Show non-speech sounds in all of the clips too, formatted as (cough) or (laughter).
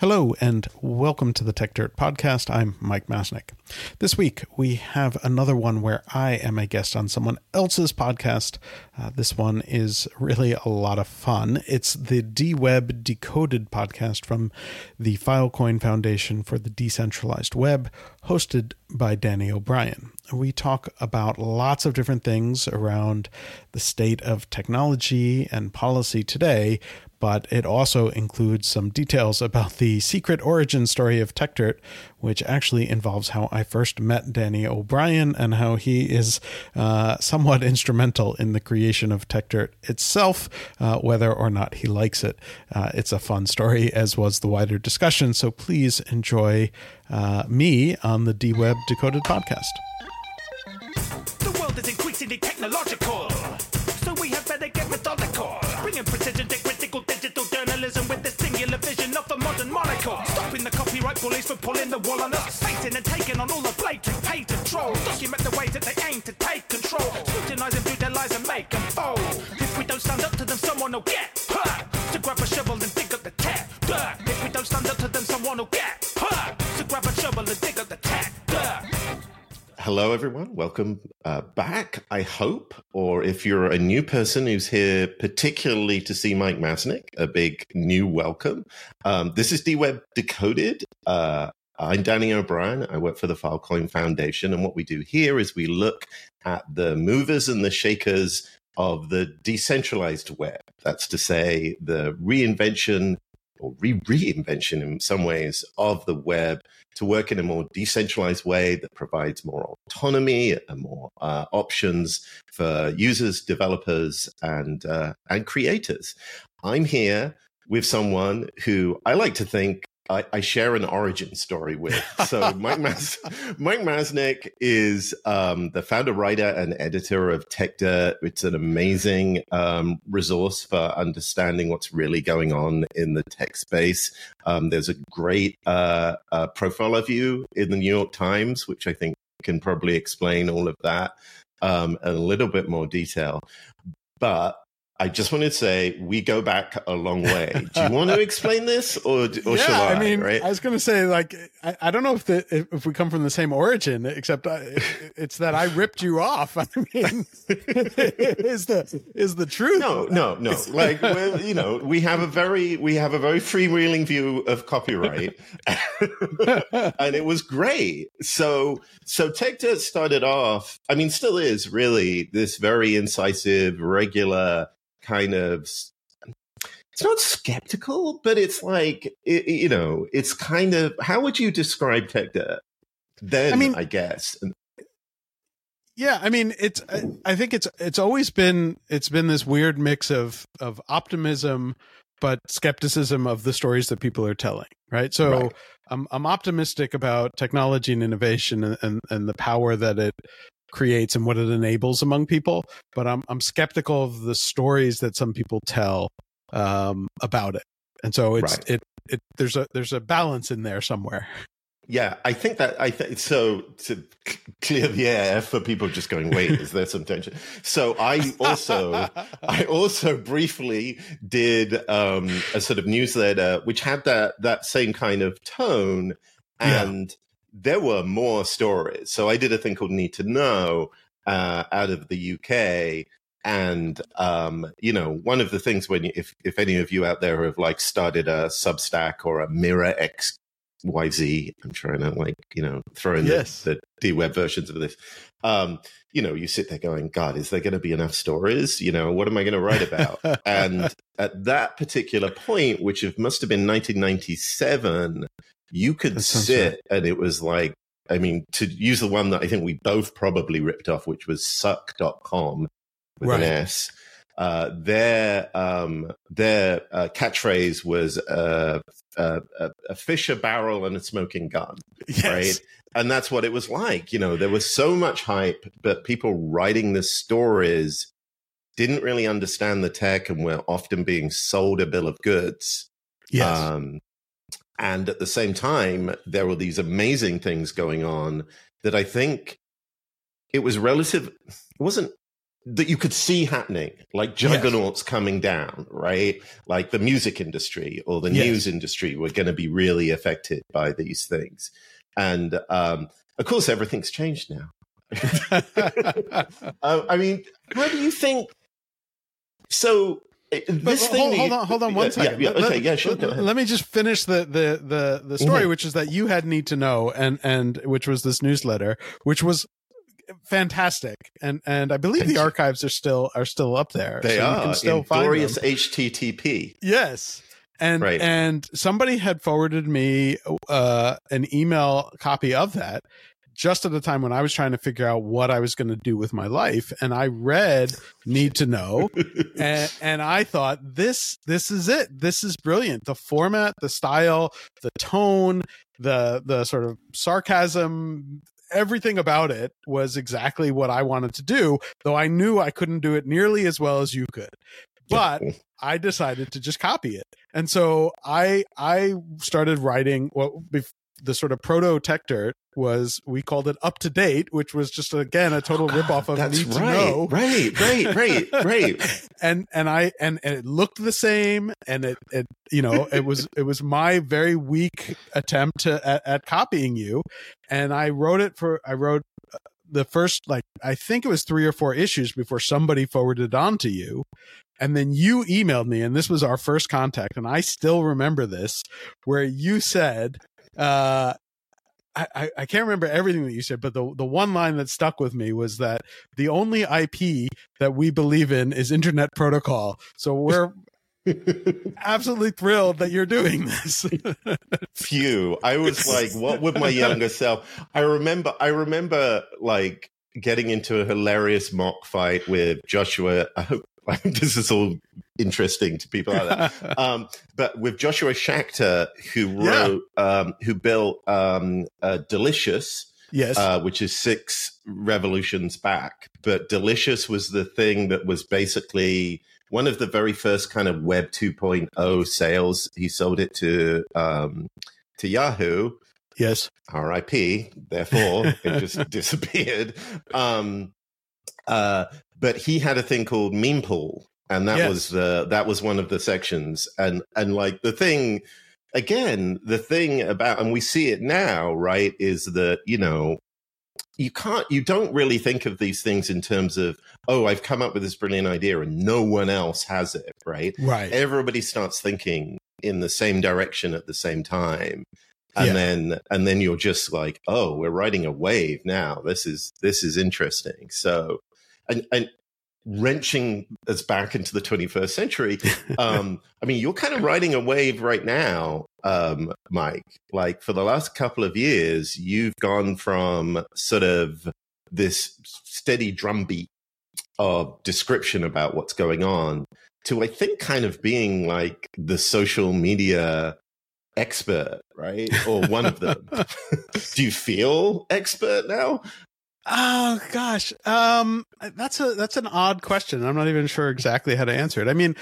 Hello, and welcome to the Techdirt Podcast. I'm Mike Masnick. This week, we have another one where I am a guest on someone else's podcast. Uh, this one is really a lot of fun. It's the DWeb Decoded podcast from the Filecoin Foundation for the Decentralized Web, hosted by Danny O'Brien. We talk about lots of different things around the state of technology and policy today, but it also includes some details about the secret origin story of TechDirt, which actually involves how I first met Danny O'Brien and how he is uh, somewhat (laughs) instrumental in the creation of TechDirt itself, uh, whether or not he likes it. Uh, it's a fun story, as was the wider discussion. So please enjoy uh, me on the DWeb Decoded podcast. The world is increasingly technological, so we had better get methodical. Bringing precision copyright bullies for pulling the wool on us. Facing and taking on all the blatant patent trolls. Document the ways that they aim to take control. Scrutinize and lies and make them fold. If we don't stand up to them, someone will get hurt. To grab a shovel and dig up the tech dirt. If we don't stand up to them, someone will get hurt. To grab a shovel and dig up the tech dirt. Hello, everyone. Welcome uh, back, I hope. Or if you're a new person who's here particularly to see Mike Masnick, a big new welcome. Um, this is DWeb Decoded. Uh, I'm Danny O'Brien. I work for the Filecoin Foundation. And what we do here is we look at the movers and the shakers of the decentralized web. That's to say, the reinvention or re reinvention in some ways of the web to work in a more decentralized way that provides more autonomy and more uh, options for users, developers, and uh, and creators. I'm here with someone who I like to think I, I, share an origin story with. So Mike, (laughs) Mas- Mike Masnick is um, the founder, writer, and editor of TechDirt. It's an amazing um, resource for understanding what's really going on in the tech space. Um, there's a great uh, uh, profile of you in the New York Times, which I think can probably explain all of that um, in a little bit more detail. But I just want to say we go back a long way. Do you want to (laughs) explain this, or, or yeah, shall I? I mean, right? I was going to say, like, I, I don't know if the if, if, we come from the same origin, except uh, I, it's that I ripped you off. (laughs) I mean, (laughs) is the is the truth? No, no, no. Like, you know, we have a very we have a very freewheeling view of copyright, and it was great. So, so TechDirt started off. I mean, still is really this very incisive, regular kind of it's not skeptical, but it's like it, you know, it's kind of how would you describe Techdirt? Then I mean, I guess. Yeah, I mean, it's. I think it's it's always been it's been this weird mix of of optimism, but skepticism of the stories that people are telling. Right. So right. I'm I'm optimistic about technology and innovation and, and and the power that it creates and what it enables among people. But I'm I'm skeptical of the stories that some people tell um, about it, and so it's right. it it there's a there's a balance in there somewhere. Yeah, I think that I think so to clear the air for people just going, wait, is there some tension? So I also I also briefly did um, a sort of newsletter which had that that same kind of tone and. Yeah there were more stories. So I did a thing called Need to Know uh, out of the UK. And um, you know, one of the things when you, if if any of you out there have like started a Substack or a Mirror X YZ, I'm trying to like you know throw in yes. the, the web versions of this. Um, you know, you sit there going, God, is there going to be enough stories? You know, what am I going to write about? (laughs) and at that particular point, which must have been 1997, you could sit right. and it was like, I mean, to use the one that I think we both probably ripped off, which was suck.com with right. an S. Uh, their um, their uh, catchphrase was uh, uh a Fisher barrel and a smoking gun, (laughs) yes. right? And that's what it was like. You know, there was so much hype, but people writing the stories didn't really understand the tech and were often being sold a bill of goods. Yes. Um, and at the same time, there were these amazing things going on that I think it was relative. It wasn't that you could see happening, like juggernauts yes. coming down, right? Like the music industry or the yes. news industry were going to be really affected by these things. And um, of course, everything's changed now. (laughs) (laughs) uh, I mean, how do you think? So this but, thing. Hold, hold, on, hold on one second. Yeah, yeah, okay, yeah, sure. Let, let, me just finish the the the, the story, mm-hmm. which is that you had need to know, and and which was this newsletter, which was fantastic, and and I believe the archives are still are still up there. They so are. You can still find glorious them. HTTP. Yes. And Right. and somebody had forwarded me uh, an email copy of that just at the time when I was trying to figure out what I was going to do with my life, and I read "Need to Know," (laughs) and, and I thought this this is it. This is brilliant. The format, the style, the tone, the the sort of sarcasm. Everything about it was exactly what I wanted to do, though I knew I couldn't do it nearly as well as you could. But (laughs) I decided to just copy it. And so I I started writing what bef- the sort of proto tech dirt was we called it up to date, which was just again a total ripoff of That's Need to right. Know. Right, right, right, (laughs) right. and and I and, and it looked the same, and it it you know it was it was my very weak attempt to at, at copying you, and I wrote it for I wrote uh, the first like I think it was three or four issues before somebody forwarded it on to you. And then you emailed me, and this was our first contact. And I still remember this, where you said, uh, I, I, can't remember everything that you said, but the, the one line that stuck with me was that the only IP that we believe in is Internet Protocol. So we're absolutely thrilled that you're doing this. (laughs) Phew. I was like, what would my younger self? I remember, I remember like getting into a hilarious mock fight with Joshua. I hope (laughs) this is all interesting to people out there. (laughs) um, but with Joshua Schachter, who Yeah. wrote, um, who built um, uh, Delicious, yes. uh, which is six revolutions back. But Delicious was the thing that was basically one of the very first kind of Web 2.0 sales. He sold it to um, to Yahoo. yes. R.I.P. Therefore, it just (laughs) disappeared. Um, uh, but he had a thing called Memepool, and that Yes. was the that was one of the sections. And and like the thing again, the thing about and we see it now, right? Is that you know you can't you don't really think of these things in terms of oh i've come up with this brilliant idea and no one else has it right Right. everybody starts thinking in the same direction at the same time and Yeah. then and then you're just like oh we're riding a wave now this is this is interesting so and and wrenching us back into the 21st century (laughs) um i mean you're kind of riding a wave right now um mike. Like for the last couple of years you've gone from sort of this steady drumbeat of description about what's going on to i think kind of being like the social media expert right? Or one of them. (laughs) (laughs) Do you feel expert now Oh gosh, um, that's a that's an odd question. I'm not even sure exactly how to answer it. I mean,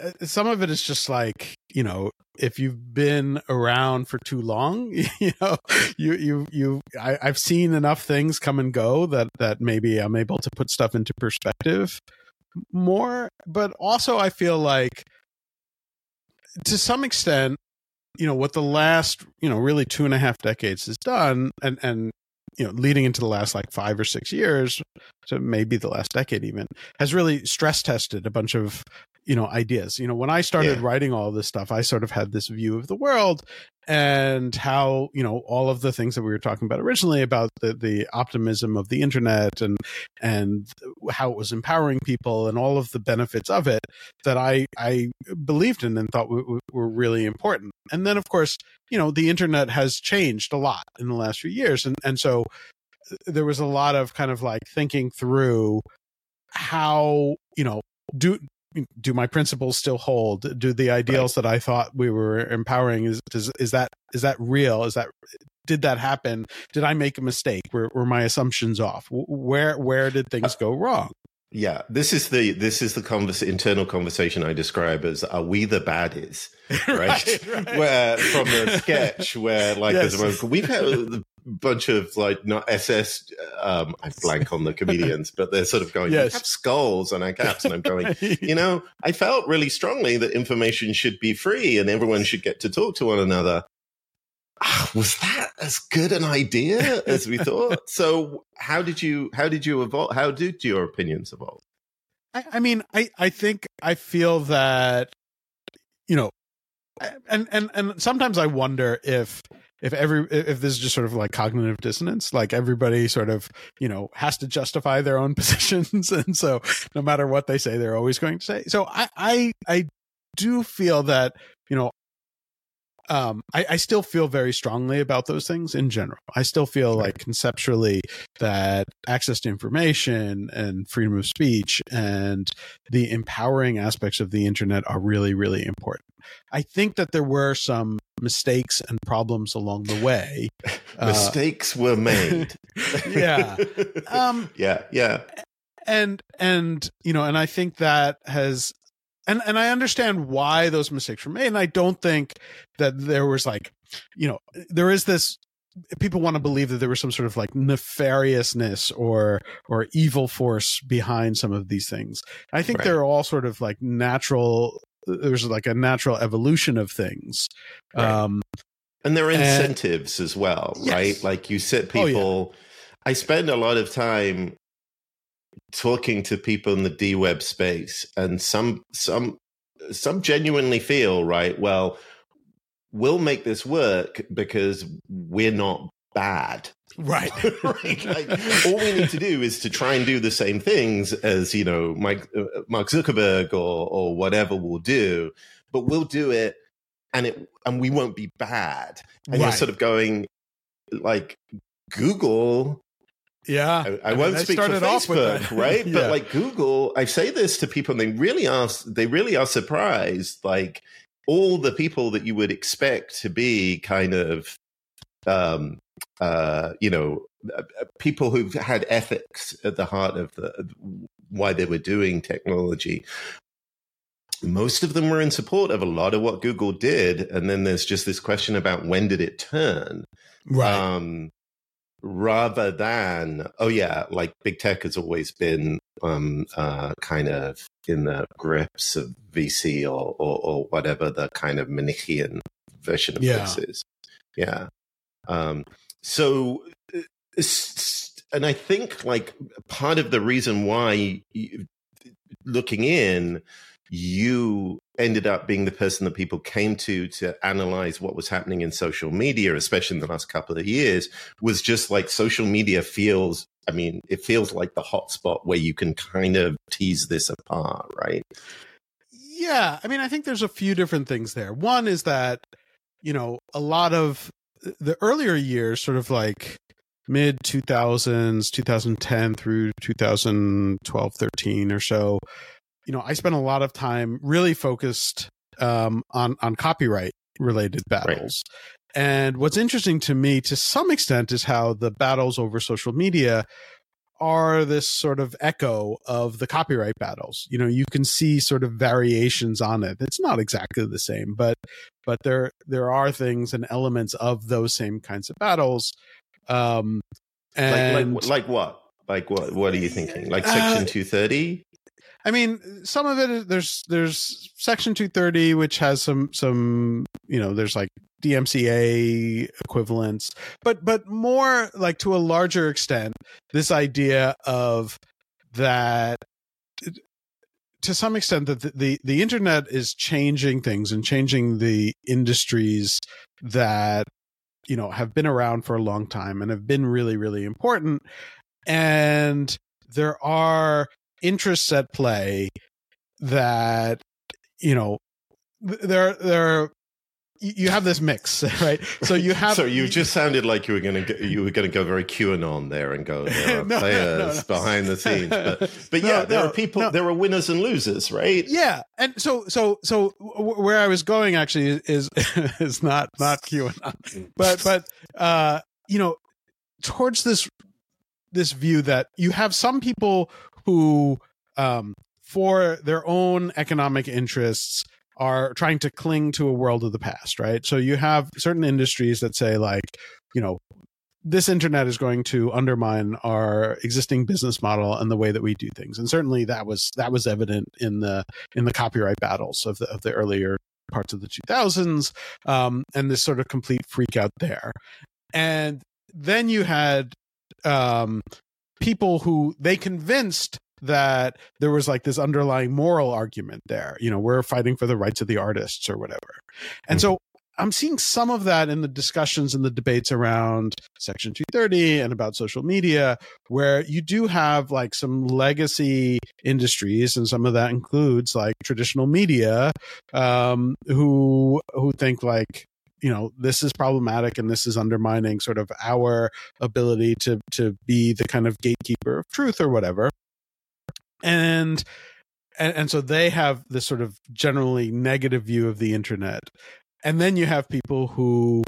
uh, some of it is just like you know, if you've been around for too long, (laughs) you know, you you you, I, I've seen enough things come and go that that maybe I'm able to put stuff into perspective more. But also, I feel like to some extent, you know, what the last you know really two and a half decades has done, and and you know leading into the last like five or six years to maybe the last decade even has really stress tested a bunch of you know ideas. You know when i started Yeah. writing all this stuff i sort of had this view of the world and how you know all of the things that we were talking about originally about the the optimism of the internet and and how it was empowering people and all of the benefits of it that i i believed in and thought w- were really important. And then of course you know the internet has changed a lot in the last few years. And and so uh, there was a lot of kind of like thinking through how you know do do my principles still hold? Do the ideals that i thought we were empowering is is, is that is that real? Is that did that happen? Did i make a mistake? Were, were my assumptions off? Where where did things go wrong? Yeah, this is the this is the convers- internal conversation I describe as "Are we the baddies?" (laughs) Right, right. where from the sketch where like Yes. there's a moment we've had bunch of like not SS. Um, I blank on the comedians, but they're sort of going, Yes. Have skulls on our caps," and I'm going, (laughs) you know, I felt really strongly that information should be free and everyone should get to talk to one another. Ah, Was that as good an idea as we thought? (laughs) so, how did you how did you evolve? How did your opinions evolve? I, I mean, I, I think I feel that, you know, and, and, and sometimes I wonder if, if every, if this is just sort of like cognitive dissonance, like everybody sort of, you know, has to justify their own (laughs) positions. And so no matter what they say, they're always going to say. So I, I, I do feel that, you know, um, I, I still feel very strongly about those things in general. I still feel like conceptually that access to information and freedom of speech and the empowering aspects of the internet are really, really important. I think that there were some mistakes and problems along the way. (laughs) Uh, Mistakes were made. (laughs) yeah. Um, (laughs) yeah, yeah. and and you know and i think that has and and i understand why those mistakes were made and i don't think that there was like you know there is this people want to believe that there was some sort of like nefariousness or or evil force behind some of these things i think Right. they're all sort of like natural there's like a natural evolution of things Right. um And there are And- incentives as well, Yes. right? Like you sit Oh, yeah. people. I spend a lot of time talking to people in the D web space, and some some some genuinely feel right. Well, we'll make this work because we're not bad. right (laughs) right? Like, all we need to do is to try and do the same things as you know Mike, uh, Mark Zuckerberg or or whatever will do, but we'll do it, and it and we won't be bad. And you're sort of going like Google. yeah I, I won't mean, speak for started off with Facebook, (laughs) right? Yeah. But like Google, I say this to people, and they really are. They really are surprised. Like all the people that you would expect to be kind of, um, uh, you know, uh, uh, people who've had ethics at the heart of the why they were doing technology. Most of them were in support of a lot of what Google did, and then there's just this question about when did it turn right um rather than oh yeah like big tech has always been um uh kind of in the grips of vc or or, or whatever the kind of manichean version of Yeah. this is yeah um so uh, and i think like part of the reason why looking in you ended up being the person that people came to to analyze what was happening in social media, especially in the last couple of years, was just like social media feels. I mean, it feels like the hotspot where you can kind of tease this apart, right? Yeah, I mean, I think there's a few different things there. One is that, you know, a lot of the earlier years, sort of like mid 2000s, 2010 through 2012, 13 or so, you know, I spent a lot of time really focused um, on on copyright related battles. And what's interesting to me, to some extent, is how the battles over social media are this sort of echo of the copyright battles. You know, you can see sort of variations on it. It's not exactly the same, but but there there are things and elements of those same kinds of battles. Um and like, like, like what? Like what? What are you thinking? Like Uh, Section two thirty? I mean, some of it is there's there's Section 230, which has some some you know there's like DMCA equivalents, but but more like to a larger extent, this idea of that to some extent that the, the the internet is changing things and changing the industries that you know have been around for a long time and have been really really important. And there are interests at play that you know there there you have this mix (laughs) right so you have so you just sounded like you were going to you were going to go very QAnon there and go (laughs) there are No, no, players no, no. behind the scenes, but (laughs) but yeah, there are people, there are winners and losers, right? yeah and so so so where i was going actually is is not not qanon but but uh you know towards this this view that you have some people who um for their own economic interests are trying to cling to a world of the past right so you have certain industries that say like you know this internet is going to undermine our existing business model and the way that we do things. And certainly that was that was evident in the in the copyright battles of the of the earlier parts of the 2000s um, and this sort of complete freak out there. And then you had um, people who they convinced that there was like this underlying moral argument there. You know, we're fighting for the rights of the artists or whatever. And mm-hmm. so I'm seeing some of that in the discussions and the debates around Section 230 and about social media, where you do have like some legacy industries, and some of that includes like traditional media, um, who who think like you know this is problematic and this is undermining sort of our ability to to be the kind of gatekeeper of truth or whatever. And and, and so they have this sort of generally negative view of the internet. And then you have people who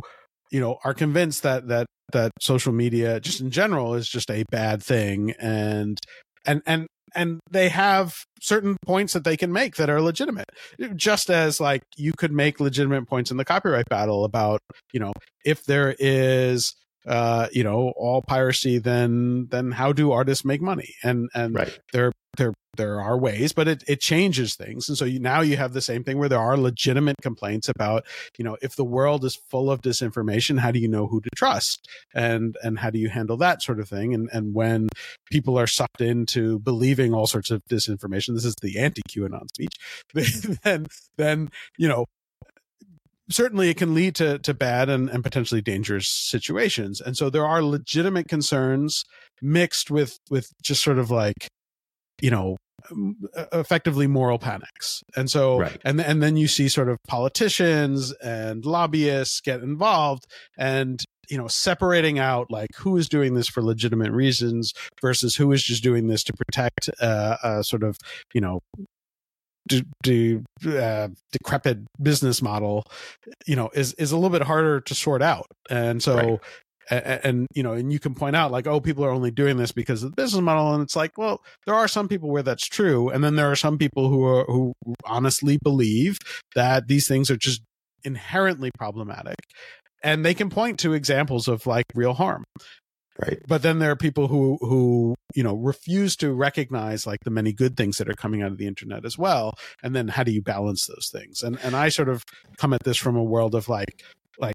you know are convinced that that that social media just in general is just a bad thing. And and and and they have certain points that they can make that are legitimate just as like you could make legitimate points in the copyright battle about you know if there is uh you know all piracy then then how do artists make money and and right. there there there are ways but it, it changes things. And so you, now you have the same thing where there are legitimate complaints about you know if the world is full of disinformation how do you know who to trust? And and how do you handle that sort of thing? And and when people are sucked into believing all sorts of disinformation this is the anti qanon speech (laughs) then then you know certainly it can lead to to bad and, and potentially dangerous situations. And so there are legitimate concerns mixed with with just sort of like you know effectively moral panics and so right. and and then you see sort of politicians and lobbyists get involved and you know separating out like who is doing this for legitimate reasons versus who is just doing this to protect uh, a sort of you know de- uh, decrepit business model, you know, is is a little bit harder to sort out. And so, right. And, and, you know, and you can point out like, oh, people are only doing this because of the business model, and it's like, well, there are some people where that's true, and then there are some people who are who honestly believe that these things are just inherently problematic. And they can point to examples of like real harm. Right. But then there are people who who you know refuse to recognize like the many good things that are coming out of the internet as well. And then how do you balance those things? And and i sort of come at this from a world of like like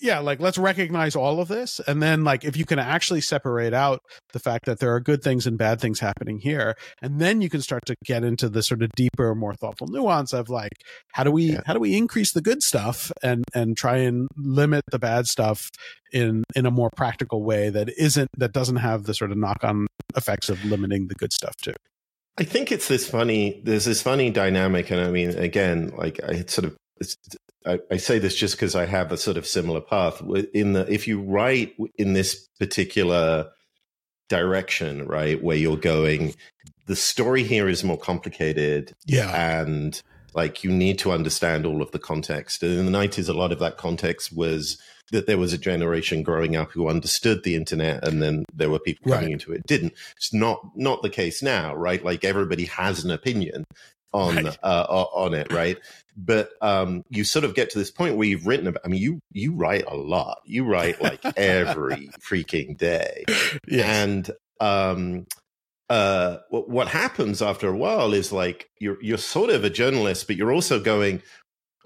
yeah, like let's recognize all of this. And then like if you can actually separate out the fact that there are good things and bad things happening here, and then you can start to get into the sort of deeper, more thoughtful nuance of like how do we yeah. how do we increase the good stuff and and try and limit the bad stuff in in a more practical way that isn't that doesn't have the sort of knock on effects of limiting the good stuff too. I think it's this funny. There's this funny dynamic, and I mean, again, like I sort of I, I, say this just because I have a sort of similar path. In the if you write in this particular direction, right, where you're going, the story here is more complicated, yeah, and like you need to understand all of the context. And in the '90s, a lot of that context was that there was a generation growing up who understood the internet, and then there were people coming right. into it didn't. It's not not the case now, right? Like everybody has an opinion on right. uh, on it, right? But um, you sort of get to this point where you've written about. I mean, you you write a lot. You write like (laughs) every freaking day, yes. and um, uh, what, what happens after a while is like you're you're sort of a journalist, but you're also going,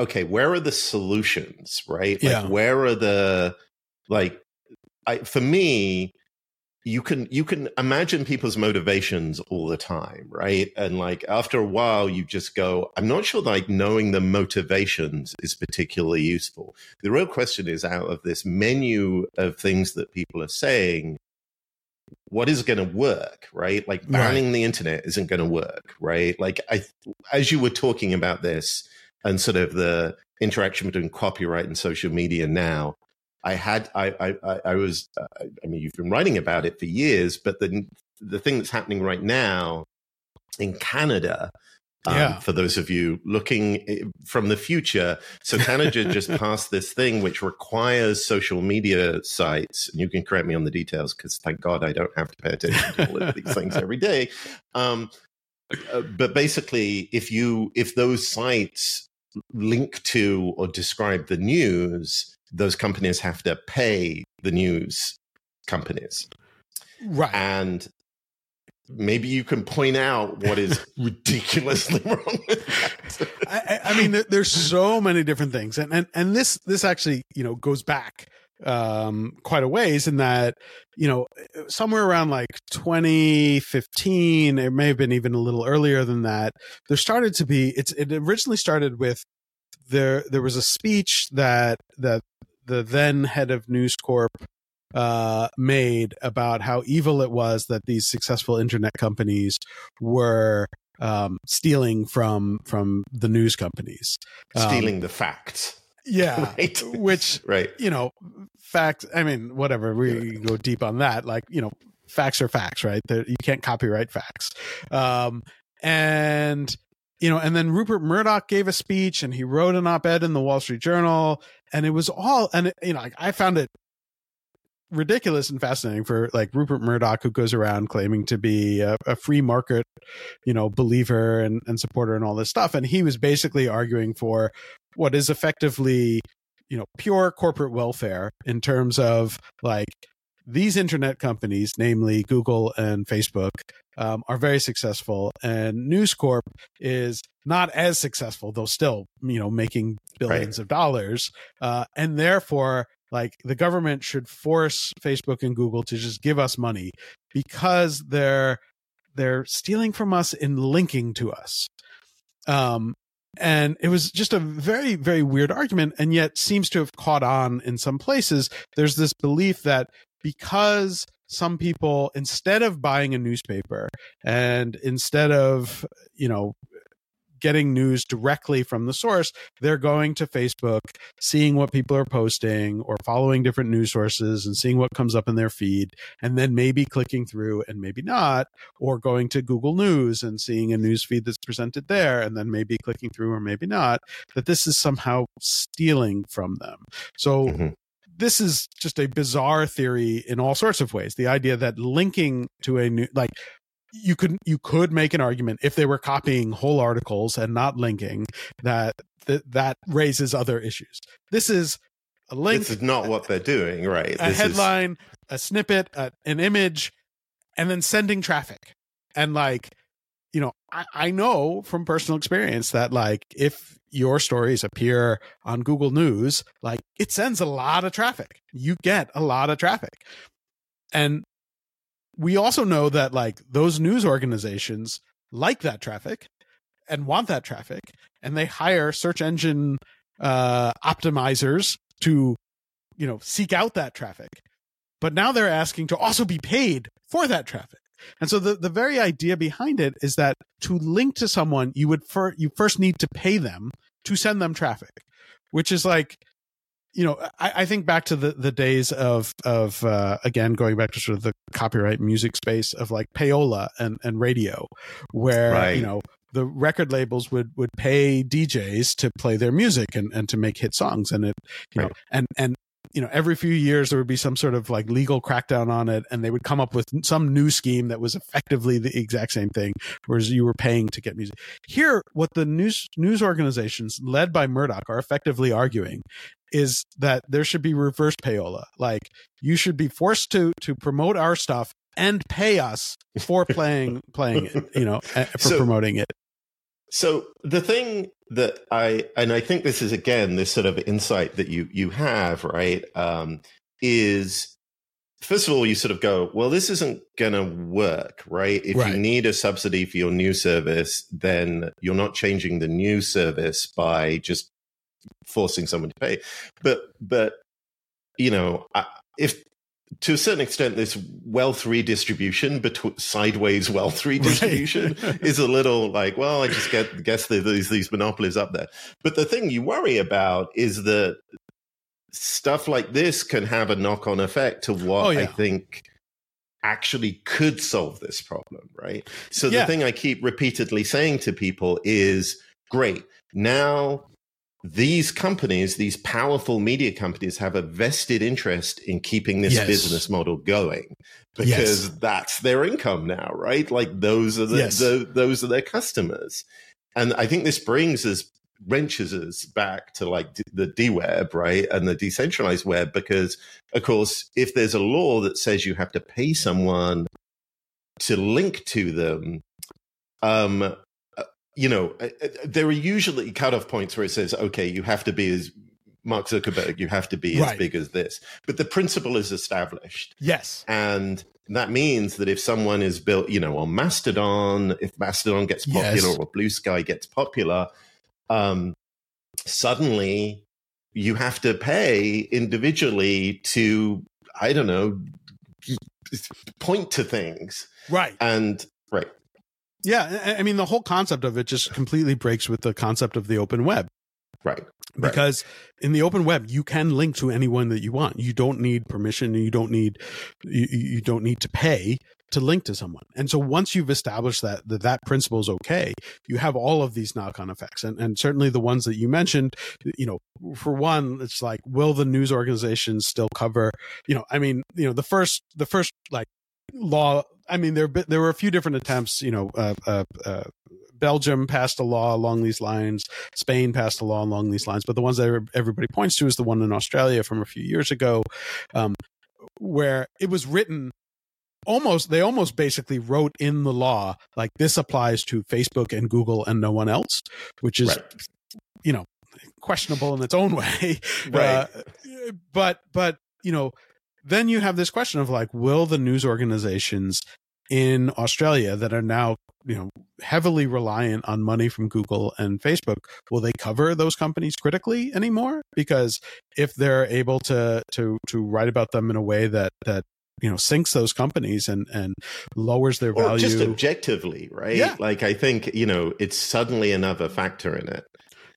okay, where are the solutions, right? Like, yeah. where are the like? I, for me, you can you can imagine people's motivations all the time right? And like after a while you just go i'm not sure like knowing the motivations is particularly useful. The real question is out of this menu of things that people are saying what is going to work right? Like banning right. the internet isn't going to work right? Like i as you were talking about this and sort of the interaction between copyright and social media now I had I I, I was uh, I mean you've been writing about it for years, but the the thing that's happening right now in Canada. Um, yeah. For those of you looking eh, from the future, so Canada (laughs) just passed this thing which requires social media sites, and you can correct me on the details because thank God I don't have to pay attention to all of these (laughs) things every day. Um, uh, but basically, if you if those sites link to or describe the news, those companies have to pay the news companies. Right. And maybe you can point out what is (laughs) ridiculously wrong with. I, I mean, there, there's so many different things, and and and this this actually you know goes back um quite a ways in that you know somewhere around like 2015 it may have been even a little earlier than that there started to be it's it originally started with there there was a speech that that the then head of news corp uh, made about how evil it was that these successful internet companies were um, stealing from from the news companies, Um, Stealing the facts. yeah, (laughs) Right. which Right. you know, facts. I mean, whatever. We go deep on that. Like you know, facts are facts, right? There- you can't copyright facts. Um, and you know, and then Rupert Murdoch gave a speech, and he wrote an op-ed in the Wall Street Journal, and it was all. And it, you know, I found it ridiculous and fascinating for like Rupert Murdoch, who goes around claiming to be a, a free market, you know, believer and, and supporter and all this stuff. And he was basically arguing for what is effectively, you know, pure corporate welfare in terms of like these internet companies, namely Google and Facebook, um, are very successful, and News Corp is not as successful, though still, you know, making billions of dollars, uh, and therefore, like the government should force Facebook and Google to just give us money because they're they're stealing from us in linking to us. Um, and it was just a very very weird argument and yet seems to have caught on in some places there's this belief that because some people instead of buying a newspaper and instead of you know getting news directly from the source they're going to facebook seeing what people are posting or following different news sources and seeing what comes up in their feed and then maybe clicking through and maybe not or going to google news and seeing a news feed that's presented there and then maybe clicking through or maybe not that this is somehow stealing from them so Mhm. This is just a bizarre theory in all sorts of ways. The idea that linking to a new like you could you could make an argument if they were copying whole articles and not linking that that, that raises other issues. This is a link, This is not what they're doing, right? a This is- headline, a snippet, a, an image, and then sending traffic. And like, you know, I, I know from personal experience that like if your stories appear on Google News, like it sends a lot of traffic. You get a lot of traffic. And we also know that like those news organizations like that traffic and want that traffic and they hire search engine uh optimizers to you know seek out that traffic but now they're asking to also be paid for that traffic and so the, the very idea behind it is that to link to someone you would fir- you first need to pay them to send them traffic which is like you know I, I think back to the the days of of uh, again going back to sort of the copyright music space of like payola and and radio where Right. you know the record labels would would pay DJs to play their music and and to make hit songs and it you know and and you know every few years there would be some sort of like legal crackdown on it and they would come up with some new scheme that was effectively the exact same thing whereas you were paying to get music. Here what the news news organizations led by murdoch are effectively arguing is that there should be reverse payola. Like you should be forced to to promote our stuff and pay us for playing playing it you know (laughs) eh, for So- promoting it. So the thing that I and I think this is again this sort of insight that you you have right um, is first of all you sort of go well this isn't going to work right if Right. you need a subsidy for your new service then you're not changing the new service by just forcing someone to pay but but you know I, if to a certain extent this wealth redistribution between sideways wealth redistribution Right. (laughs) is a little like, well, I just get guess there's these monopolies up there. But the thing you worry about is that stuff like this can have a knock-on effect to what Oh, I think actually could solve this problem, right? So Yeah. the thing I keep repeatedly saying to people is, great, now these companies, these powerful media companies, have a vested interest in keeping this Yes. business model going because that's their income now, right? Like those are the, Yes. the those are their customers, and I think this brings us wrenches us back to like the D web, right? And the decentralized web, because of course, if there's a law that says you have to pay someone to link to them, um, you know, uh, uh, there are usually cutoff points where it says, okay, you have to be as Mark Zuckerberg, you have to be Right. as big as this. But the principle is established. Yes. And that means that if someone is built, you know, on Mastodon, if Mastodon gets popular Yes. or Bluesky gets popular, um, suddenly you have to pay individually to, I don't know, point to things. Right. And right, Yeah. I- mean, the whole concept of it just completely breaks with the concept of the open web. right, Right. because in the open web you can link to anyone that you want you don't need permission you don't need you, you don't need to pay to link to someone and so once you've established that that, that principle is okay you have all of these knock-on effects and, and certainly the ones that you mentioned you know for one it's like will the news organizations still cover you know i mean you know the first the first like law i mean there there were a few different attempts you know uh, uh, uh, belgium passed a law along these lines Spain passed a law along these lines, but the ones that everybody points to is the one in Australia from a few years ago, um, where it was written almost they almost basically wrote in the law like this applies to Facebook and Google and no one else, which is right, you know questionable in its own (laughs) way. Right. Uh, but but you know then you have this question of like will the news organizations in Australia that are now you know heavily reliant on money from Google and Facebook will they cover those companies critically anymore because if they're able to to to write about them in a way that that you know sinks those companies and and lowers their or value just objectively, right? Yeah. Like I think you know it's suddenly another factor in it.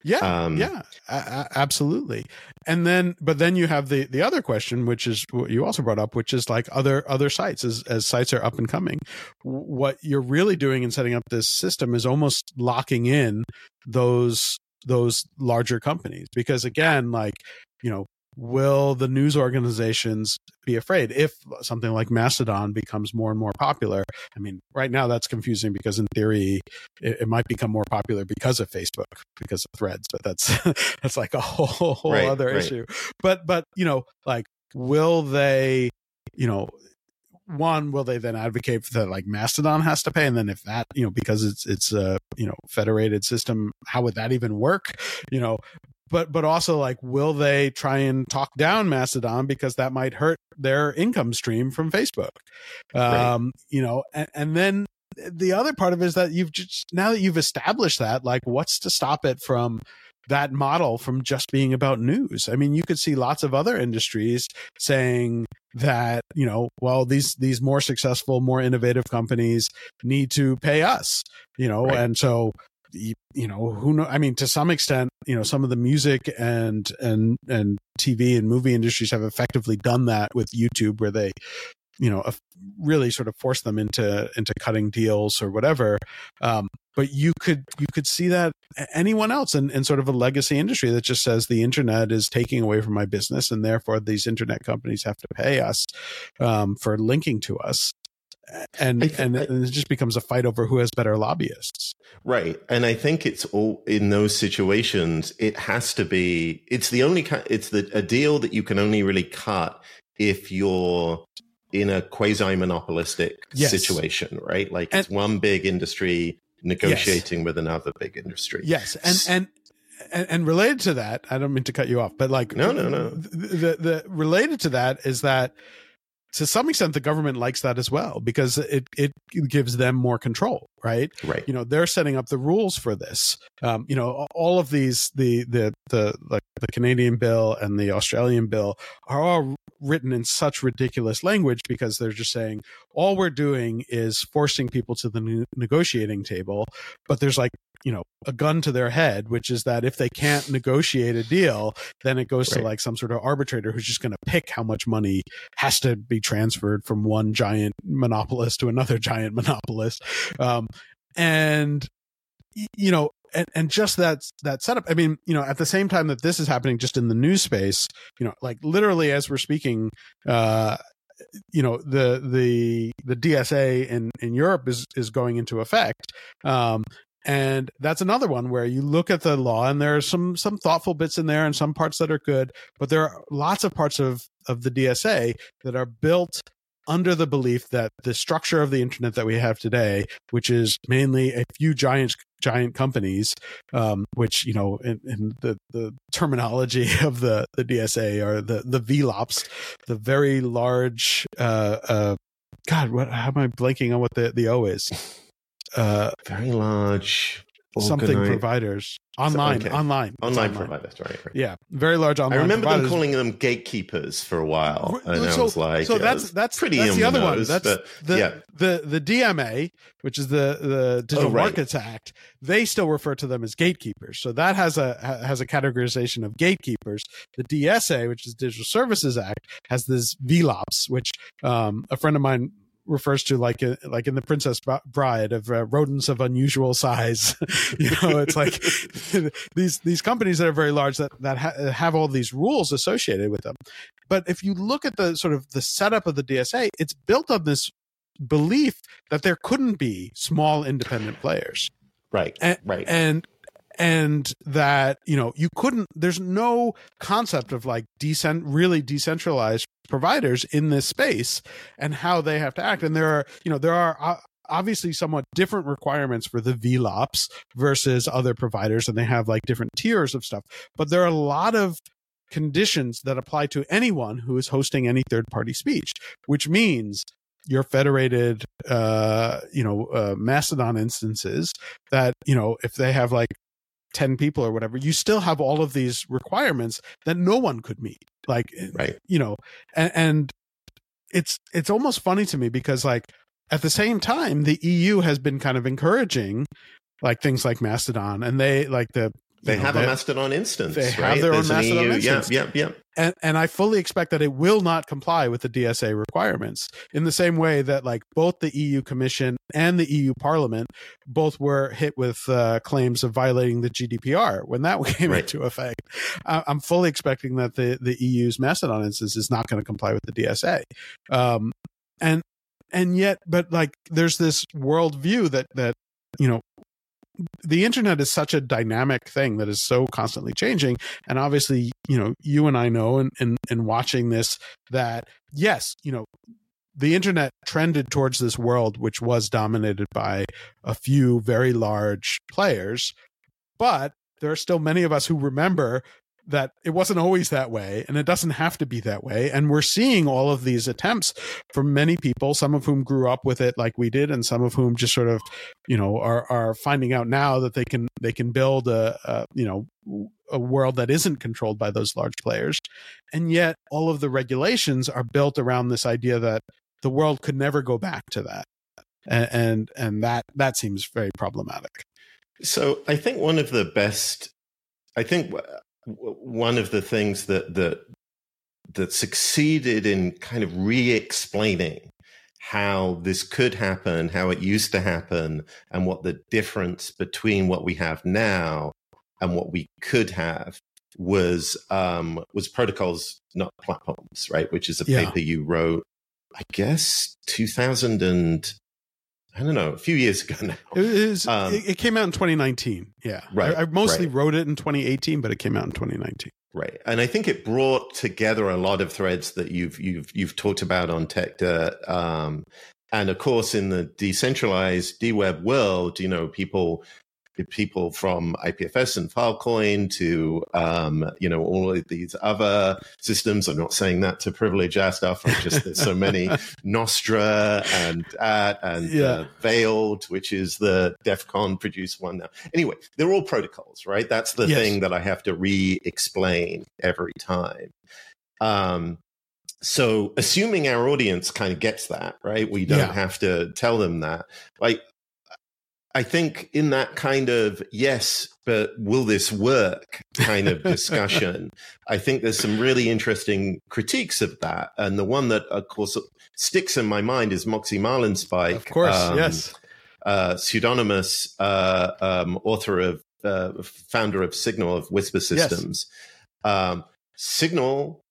Yeah Um, yeah a- absolutely. And then but then you have the the other question which is what you also brought up which is like other other sites as as sites are up and coming. What you're really doing in setting up this system is almost locking in those those larger companies because again like you know will the news organizations be afraid if something like mastodon becomes more and more popular? I mean right now that's confusing because in theory it, it might become more popular because of facebook because of threads but that's (laughs) that's like a whole, whole Right, other right. issue. But but you know like will they you know one will they then advocate for that like mastodon has to pay? And then if that you know because it's it's a you know federated system how would that even work? You know but but also like will they try and talk down mastodon because that might hurt their income stream from facebook Right. um you know and, and then the other part of it is that you've just now that you've established that like what's to stop it from that model from just being about news i mean you could see lots of other industries saying that you know well these these more successful more innovative companies need to pay us you know Right. and so you, know who know i mean to some extent you know some of the music and and and tv and movie industries have effectively done that with youtube where they you know really sort of force them into into cutting deals or whatever. Um but you could you could see that anyone else in, in sort of a legacy industry that just says the internet is taking away from my business and therefore these internet companies have to pay us um, for linking to us and th- and, and it just becomes a fight over who has better lobbyists Right. And I think it's all in those situations, it has to be, it's the only, it's the, a deal that you can only really cut if you're in a quasi monopolistic Yes. situation, right? Like it's one big industry negotiating with another big industry. Yes, and and and, and related to that, I don't mean to cut you off, but like No, no, no. The, the, the related to that is that to some extent the government likes that as well because it it gives them more control, right? Right. You know, they're setting up the rules for this. Um, you know, all of these the the the like the Canadian bill and the Australian bill are all written in such ridiculous language because they're just saying all we're doing is forcing people to the negotiating table but there's like you know a gun to their head which is that if they can't negotiate a deal then it goes to like some sort of arbitrator who's just going to pick how much money has to be transferred from one giant monopolist to another (laughs) giant monopolist. Um and you know and, and just that that setup. I mean you know at the same time that this is happening just in the news space you know like literally as we're speaking uh you know the the the DSA in in Europe is is going into effect. Um and that's another one where you look at the law and there are some some thoughtful bits in there and some parts that are good but there are lots of parts of of the dsa that are built under the belief that the structure of the internet that we have today which is mainly a few giant giant companies um, which you know in, in, the the terminology (laughs) of the the dsa are the the vlops the very large uh uh god what how am i blanking on what the the o is? (laughs) Uh, very large something organized. providers online, okay. online, online, online, providers, right, right, Yeah, very large online. I remember providers. them calling them gatekeepers for a while, and so, I was like, so that's that's pretty that's the other nose, one. That's but, the, yeah. the the DMA, which is the the Digital oh, right. Markets Act. They still refer to them as gatekeepers. So that has a has a categorization of gatekeepers. The DSA, which is Digital Services Act, has this VLOPS, which um, a friend of mine refers to like a, like in the Princess Bride of uh, rodents of unusual size. (laughs) you know, it's like (laughs) these these companies that are very large that that ha- have all these rules associated with them. But if you look at the sort of the setup of the DSA, it's built on this belief that there couldn't be small independent players. Right. And, right. And and that you know you couldn't there's no concept of like decent really decentralized providers in this space and how they have to act. And there are you know there are obviously somewhat different requirements for the VLOPs versus other providers and they have like different tiers of stuff. But there are a lot of conditions that apply to anyone who is hosting any third party speech which means your federated uh you know uh, mastodon instances that you know if they have like 10 people or whatever you still have all of these requirements that no one could meet like eh, right. you know and, and it's it's almost funny to me because like at the same time the eu has been kind of encouraging like things like mastodon and they like the they know, have a Mastodon instance. They right? have their There's own Mastodon EU, instance. Yeah, yeah, yeah. And, and I fully expect that it will not comply with the DSA requirements in the same way that like both the EU Commission and the EU Parliament both were hit with uh, claims of violating the GDPR when that (laughs) came right. into effect. I'm fully expecting that the, the EU's Mastodon instance is not going to comply with the DSA. Um, and and yet, but like, there's this worldview that that you know the internet is such a dynamic thing that is so constantly changing. And obviously you know you and i know in, in, in watching this that yes you know the internet trended towards this world which was dominated by a few very large players. But there are still many of us who remember that it wasn't always that way and it doesn't have to be that way. And we're seeing all of these attempts from many people, some of whom grew up with it like we did, and some of whom just sort of, you know, are, are finding out now that they can, they can build a, a you know, a world that isn't controlled by those large players. And yet all of the regulations are built around this idea that the world could never go back to that. And, and, and that, that seems very problematic. So I think one of the best I think one of the things that that that succeeded in kind of re-explaining how this could happen, how it used to happen, and what the difference between what we have now and what we could have was um, was protocols, not platforms, right? Which is a yeah. paper you wrote, I guess, two thousand and I don't know, a few years (laughs) ago now. It, is, um, it, came out in 2019. Yeah. Right. I, I mostly right. wrote it in 2018, but it came out in 2019. Right. And I think it brought together a lot of threads that you've you've you've talked about on Techdirt. Um, and of course, in the decentralized DWeb world, you know, people people from IPFS and Filecoin to um, you know all of these other systems. I'm not saying that to privilege our stuff. I'm just there's so many (laughs) Nostr and at and yeah. uh, Veilid, which is the DEF CON produced one now. Anyway, they're all protocols, right? That's the yes. thing that I have to re-explain every time. Um, so assuming our audience kind of gets that, right? We don't Yeah. have to tell them that. Like I think in that kind of yes, but will this work kind of discussion, (laughs) I think there's some really interesting critiques of that. And the one that, of course, sticks in my mind is Moxie Marlinspike. Of course, um, yes. Uh, pseudonymous uh, um, author of, uh, founder of Signal of Whisper Systems. Um, Signal,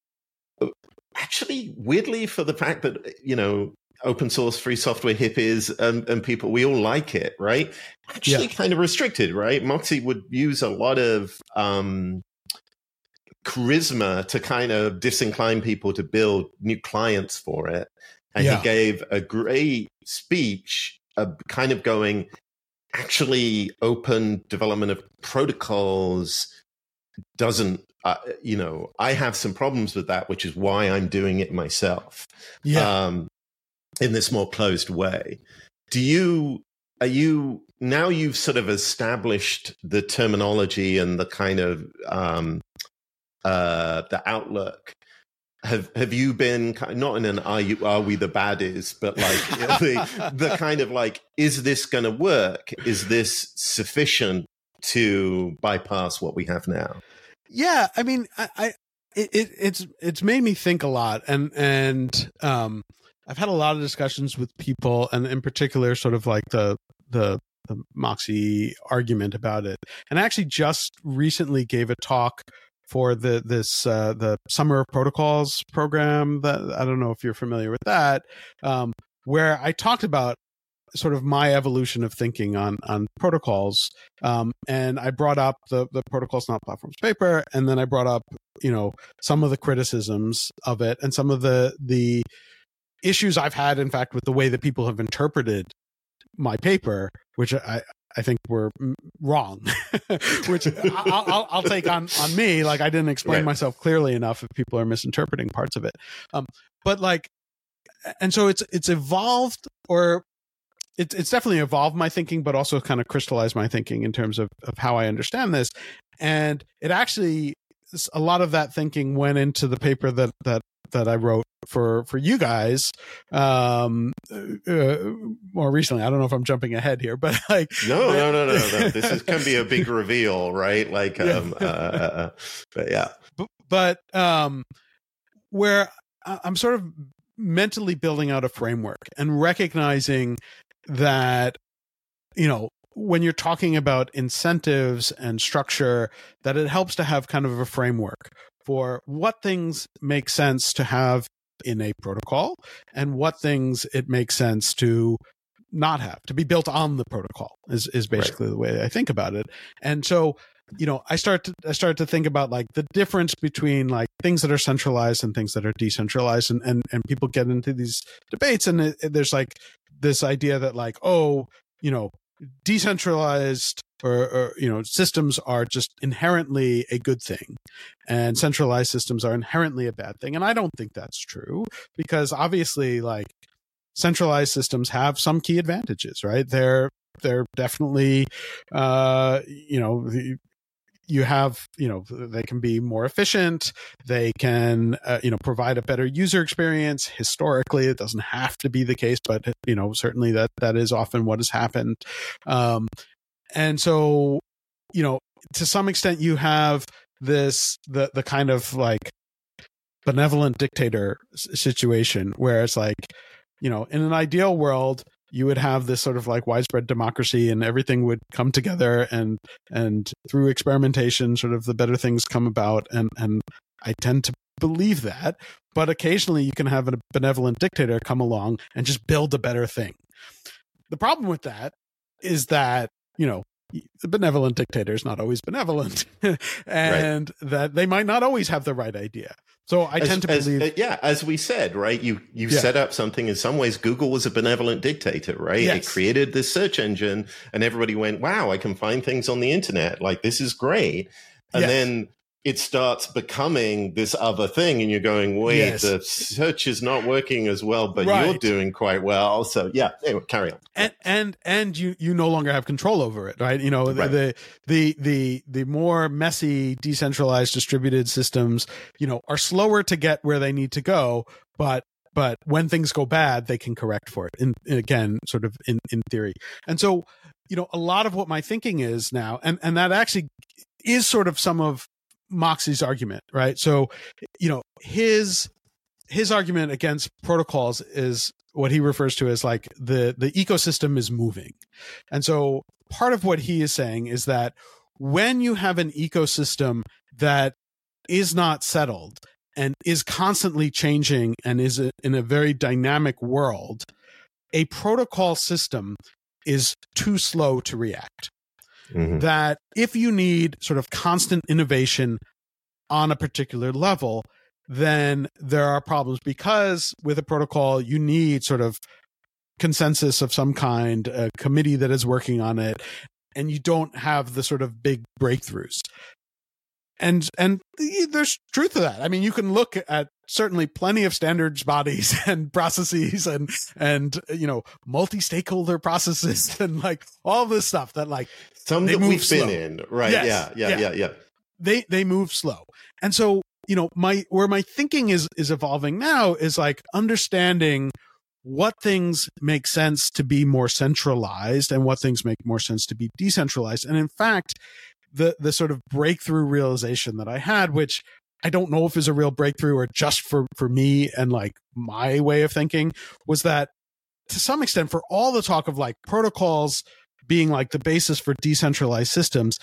actually, weirdly, for the fact that, you know, open source free software hippies and, and people we all like it right actually Yeah. kind of restricted right moxie would use a lot of um charisma to kind of disincline people to build new clients for it and Yeah. he gave a great speech uh, kind of going actually open development of protocols doesn't uh, you know i have some problems with that which is why i'm doing it myself Yeah. um, in this more closed way. Do you are you now you've sort of established the terminology and the kind of um, uh, the outlook? Have have you been not in an are you are we the baddies, but like (laughs) the the kind of like is this going to work? Is this sufficient to bypass what we have now? yeah i mean i, I it it's it's made me think a lot and and um i've had a lot of discussions with people and in particular sort of like the the the moxie argument about it. And I actually just recently gave a talk for the this uh the summer protocols program that i don't know if you're familiar with that um where i talked about sort of my evolution of thinking on on protocols um, and I brought up the the protocols not platforms paper, and then I brought up you know some of the criticisms of it and some of the the issues I've had, in fact, with the way that people have interpreted my paper, which I I think were wrong, (laughs) which I'll, I'll, I'll take on on me. Like I didn't explain Right. myself clearly enough if people are misinterpreting parts of it. Um, but like, and so it's it's evolved or it's it's definitely evolved my thinking, but also kind of crystallized my thinking in terms of of how I understand this. And it actually a lot of that thinking went into the paper that that that I wrote for for you guys um uh, more recently i don't know if i'm jumping ahead here but (laughs) like No, no, no, no, no. This is, can be a big (laughs) reveal, right? Like, um, uh, uh, uh, but yeah, but um where i'm sort of mentally building out a framework and recognizing that you know when you're talking about incentives and structure that it helps to have kind of a framework for what things make sense to have in a protocol and what things it makes sense to not have to be built on the protocol is is basically the way I think about it. And so, you know, I start to I start to think about like the difference between like things that are centralized and things that are decentralized and and, and people get into these debates and it, there's like this idea that like oh, you know, decentralized or, or you know systems are just inherently a good thing. And centralized systems are inherently a bad thing. And i don't think that's true because obviously like centralized systems have some key advantages right? They're they're definitely uh you know you have you know they can be more efficient. They can uh, you know provide a better user experience. Historically it doesn't have to be the case but you know certainly that that is often what has happened. Um and so you know to some extent you have this the the kind of like benevolent dictator situation where it's like you know in an ideal world you would have this sort of like widespread democracy and everything would come together and and through experimentation sort of the better things come about. And and i tend to believe that but occasionally you can have a benevolent dictator come along and just build a better thing. The problem with that is that you know the benevolent dictator is not always benevolent (laughs) and that they might not always have the right idea so i As- tend to as- believe uh, yeah, as we said, right? You you Yeah. set up something. In some ways, Google was a benevolent dictator, right? Yes. It created this search engine, and everybody went, "Wow, I can find things on the internet. Like this is great." And Yes. then it starts becoming this other thing, and you're going, "Wait, Yes. the search is not working as well, but you're doing quite well." So yeah, anyway, carry on. and and and you you no longer have control over it right you know the Right. the, the the the more messy decentralized distributed systems you know are slower to get where they need to go but but when things go bad they can correct for it in, again sort of in in theory and so you know a lot of what my thinking is now and and that actually is sort of some of moxie's argument right so you know his his argument against protocols is what he refers to as like the the ecosystem is moving and so part of what he is saying is that when you have an ecosystem that is not settled and is constantly changing and is a, in a very dynamic world, a protocol system is too slow to react. Mhm. That if you need sort of constant innovation on a particular level, then there are problems because with a protocol, you need sort of consensus of some kind, a committee that is working on it, and you don't have the sort of big breakthroughs. And and there's truth to that. I mean, you can look at certainly plenty of standards bodies (laughs) and processes and and you know multi-stakeholder processes (laughs) and like all this stuff that like Some They that move we've slow. been in, right? Yes. Yeah, yeah, Yeah. yeah, yeah. they they move slow and so you know my where my thinking is is evolving now is like understanding what things make sense to be more centralized and what things make more sense to be decentralized and in fact the the sort of breakthrough realization that i had which i don't know if is a real breakthrough or just for for me and like my way of thinking was that to some extent for all the talk of like protocols being like the basis for decentralized systems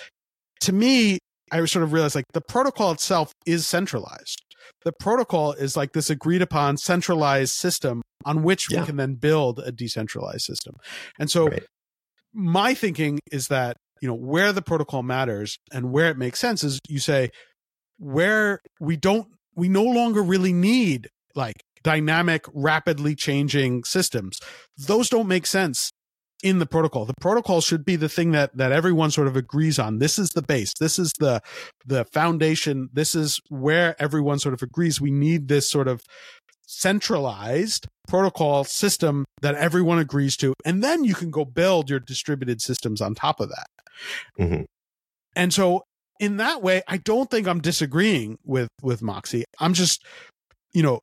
to me I sort of realized like the protocol itself is centralized. The protocol is like this agreed upon centralized system on which Yeah. we can then build a decentralized system. And so Right. my thinking is that, you know, where the protocol matters and where it makes sense is you say where we don't we no longer really need like dynamic rapidly changing systems. Those don't make sense in the protocol. The protocol should be the thing that that everyone sort of agrees on. This is the base. This is the the foundation. This is where everyone sort of agrees we need this sort of centralized protocol system that everyone agrees to and then you can go build your distributed systems on top of that. Mhm. And so in that way I don't think I'm disagreeing with with Moxie. I'm just you know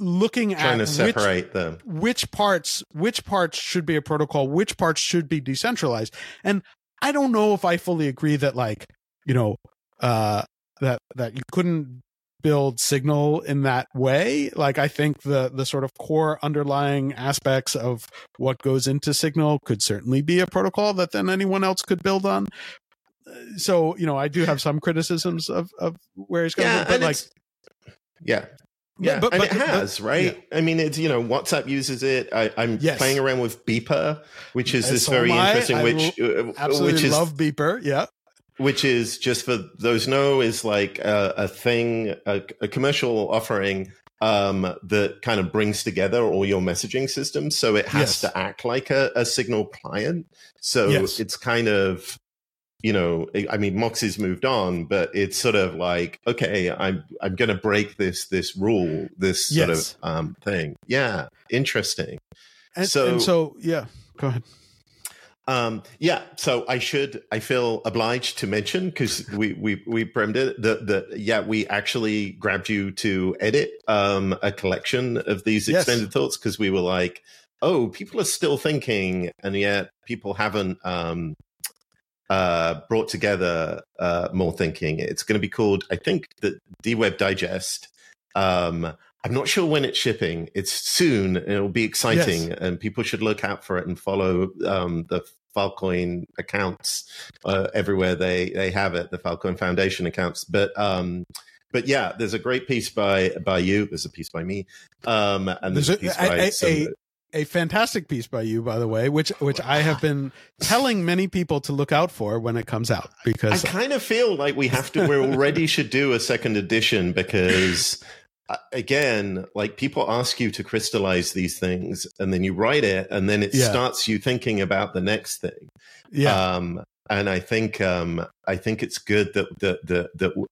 looking Trying at to which them. which parts which parts should be a protocol which parts should be decentralized and i don't know if i fully agree that like you know uh that that you couldn't build signal in that way like i think the the sort of core underlying aspects of what goes into signal could certainly be a protocol that then anyone else could build on so you know i do have some criticisms of of where he's going Yeah, but like yeah. Yeah, but- but- it but- has, right? I mean, it's you know, WhatsApp uses it. I, I'm Yes. playing around with Beeper, which is And this so very I. interesting, I which uh, absolutely which is love beeper yeah which is just for those know is like a, a thing, a, a commercial offering um, that kind of brings together all your messaging systems. So it has Yes. to act like a, a signal client. So Yes. it's kind of, you know, I mean, Moxie's moved on, but it's sort of like, okay, I'm I'm going to break this this rule, this sort of um, thing. Yeah, interesting. and So- and so yeah go ahead Um, yeah, so I should I feel obliged to mention because we we we premed it that that yeah we actually grabbed you to edit um a collection of these Yes. extended thoughts because we were like oh people are still thinking and yet people haven't um uh brought together uh more thinking it's going to be called I think the D Web Digest um I'm not sure when it's shipping. It's soon. It'll be exciting, Yes. and people should look out for it and follow um, the Filecoin accounts uh, everywhere they they have it. The Filecoin Foundation accounts, but um, but yeah, there's a great piece by by you. There's a piece by me, um, and there's, There's a piece a- by a- some, a- a fantastic piece by you, by the way, which which I have been telling many people to look out for when it comes out because I kind of feel like we have to. We already should do a second edition because, uh, again, like people ask you to crystallize these things, and then you write it, and then it Yeah. starts you thinking about the next thing. yeah, Um, and I think um, I think it's good that that that that.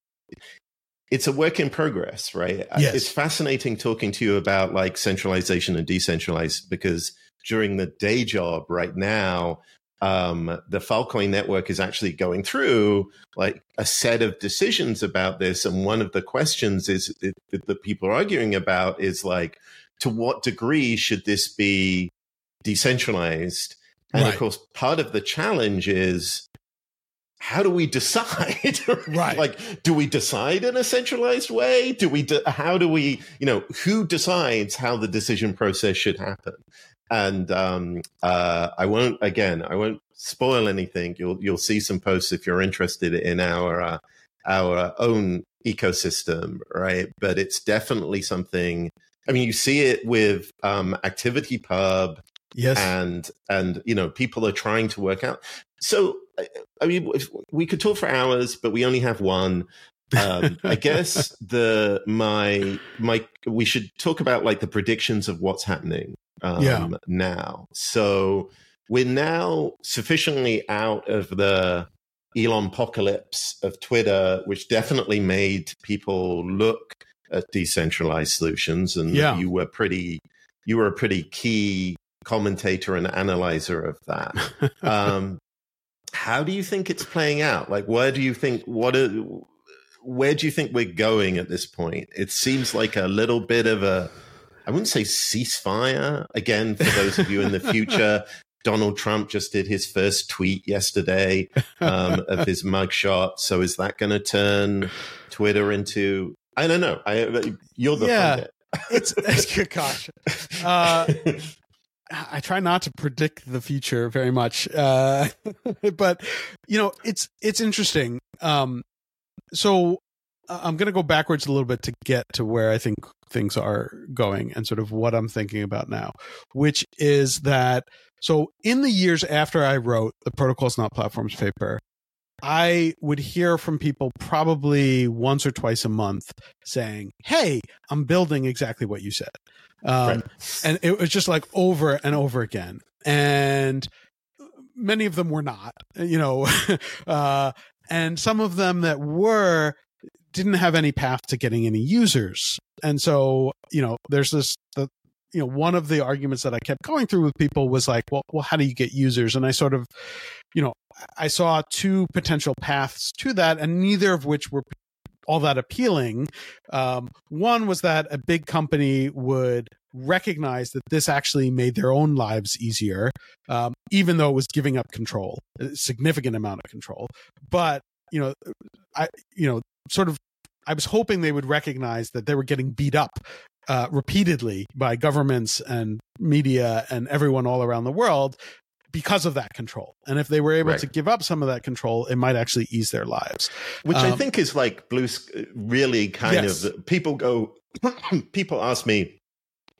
It's a work in progress, right? Yes. It's fascinating talking to you about like centralization and decentralized because during the day job right now, um, the Filecoin network is actually going through like a set of decisions about this. And one of the questions is that that the people are arguing about is like, to what degree should this be decentralized? And Right. of course, part of the challenge is how do we decide? (laughs) Right. like, do we decide in a centralized way? Do we? De- how do we? You know, who decides how the decision process should happen? And um, uh, I won't. Again, I won't spoil anything. You'll you'll see some posts if you're interested in our uh, our own ecosystem, right? But it's definitely something. I mean, you see it with um, Activity Pub, Yes. and and you know people are trying to work out. So I- mean, we could talk for hours, but we only have one. um, I (laughs) guess the my my we should talk about like the predictions of what's happening um, Yeah. now. So we're now sufficiently out of the Elon apocalypse of Twitter, which definitely made people look at decentralized solutions, and Yeah. you were pretty you were a pretty key commentator and analyzer of that. (laughs) um, how do you think it's playing out? Like, where do you think what are, where do you think we're going at this point? It seems like a little bit of a I wouldn't say ceasefire. Again, for those of you in the future, (laughs) Donald Trump just did his first tweet yesterday um, of his mugshot. So is that going to turn Twitter into? I don't know. I, you're the Yeah. it's, it's gosh. Uh, (laughs) I try not to predict the future very much, uh, (laughs) but you know, it's it's interesting. Um, so uh, I'm going to go backwards a little bit to get to where I think things are going and sort of what I'm thinking about now, which is that so in the years after I wrote the Protocols Not Platforms paper, I would hear from people probably once or twice a month saying, "Hey, I'm building exactly what you said." Um, Right. and it was just like over and over again and many of them were not you know (laughs) uh and some of them that were didn't have any path to getting any users and so you know there's this the you know one of the arguments that i kept going through with people was like well well how do you get users and i sort of you know i saw two potential paths to that and neither of which were all that appealing um, one was that a big company would recognize that this actually made their own lives easier, um, even though it was giving up control, a significant amount of control. But you know, I you know, sort of, I was hoping they would recognize that they were getting beat up uh, repeatedly by governments and media and everyone all around the world because of that control. And if they were able Right. to give up some of that control, it might actually ease their lives. which I Um, think is like blue. Sk- Really, kind Yes. of. People go. (clears throat) people ask me,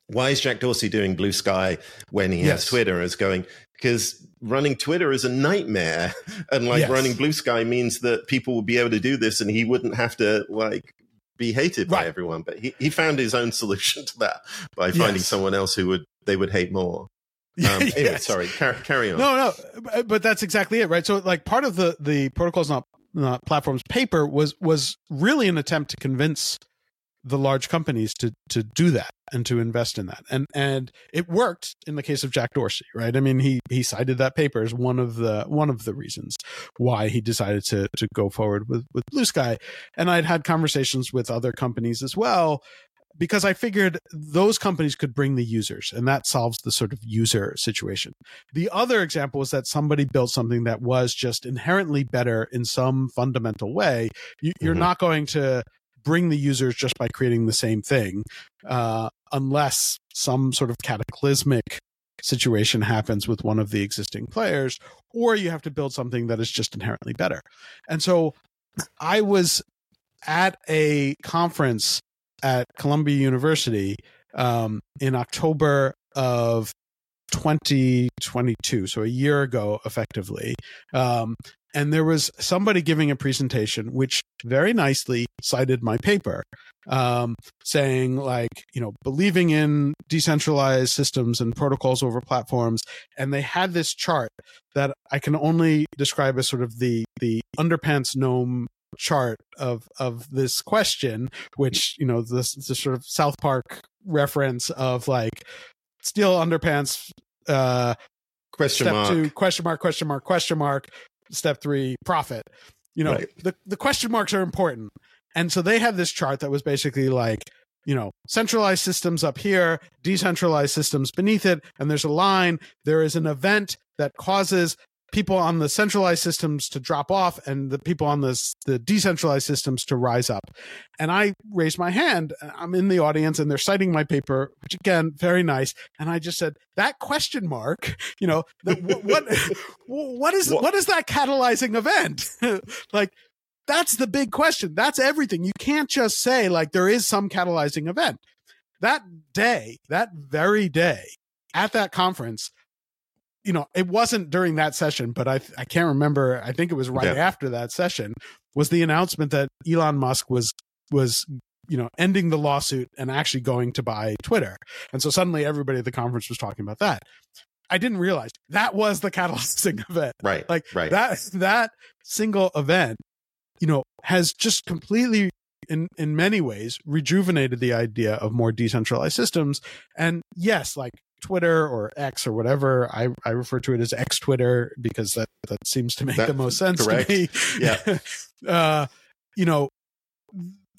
why is Jack Dorsey doing Bluesky when he has Twitter? As going because running Twitter is a nightmare, (laughs) and like Yes. running Bluesky means that people will be able to do this, and he wouldn't have to like be hated by everyone. But he, he found his own solution to that by finding Yes. someone else who would they would hate more. (laughs) Um, anyway, Yes. sorry, car- carry on. No, no, but that's exactly it, right? So, like, part of the the protocols not not platforms paper was was really an attempt to convince the large companies to to do that and to invest in that, and and it worked in the case of Jack Dorsey, right? I mean, he he cited that paper as one of the one of the reasons why he decided to to go forward with with Bluesky, and I'd had conversations with other companies as well because I figured those companies could bring the users and that solves the sort of user situation. The other example was that somebody built something that was just inherently better in some fundamental way. You, you're Mhm. not going to bring the users just by creating the same thing, uh, unless some sort of cataclysmic situation happens with one of the existing players, or you have to build something that is just inherently better. And so I was at a conference at Columbia University um, in October of 2022, so a year ago, effectively. Um, and there was somebody giving a presentation which very nicely cited my paper, um, saying, like, you know, believing in decentralized systems and protocols over platforms. And they had this chart that I can only describe as sort of the the underpants gnome chart of of this question which you know this, this sort of south park reference of like steel underpants uh Question step mark. two question mark question mark question mark step three profit you know Right. the, the question marks are important and so they had this chart that was basically like you know centralized systems up here decentralized systems beneath it and there's a line there is an event that causes people on the centralized systems to drop off and the people on this the decentralized systems to rise up and i raised my hand i'm in the audience and they're citing my paper which again very nice and i just said that question mark you know the, (laughs) what, what what is What- what is that catalyzing event (laughs) like that's the big question. That's everything. You can't just say like there is some catalyzing event. That day, that very day at that conference, you know, it wasn't during that session, but I I can't remember. I think it was right Yeah. after that session was the announcement that Elon Musk was was you know ending the lawsuit and actually going to buy Twitter. And so suddenly everybody at the conference was talking about that. I didn't realize that was the catalyzing event. (laughs) Right. Like right. that that single event, you know, has just completely in in many ways rejuvenated the idea of more decentralized systems. And yes, like Twitter or X or whatever, I, I refer to it as X Twitter because that, that seems to make That- the most sense correct. to me. (laughs) Yeah. (laughs) uh, you know,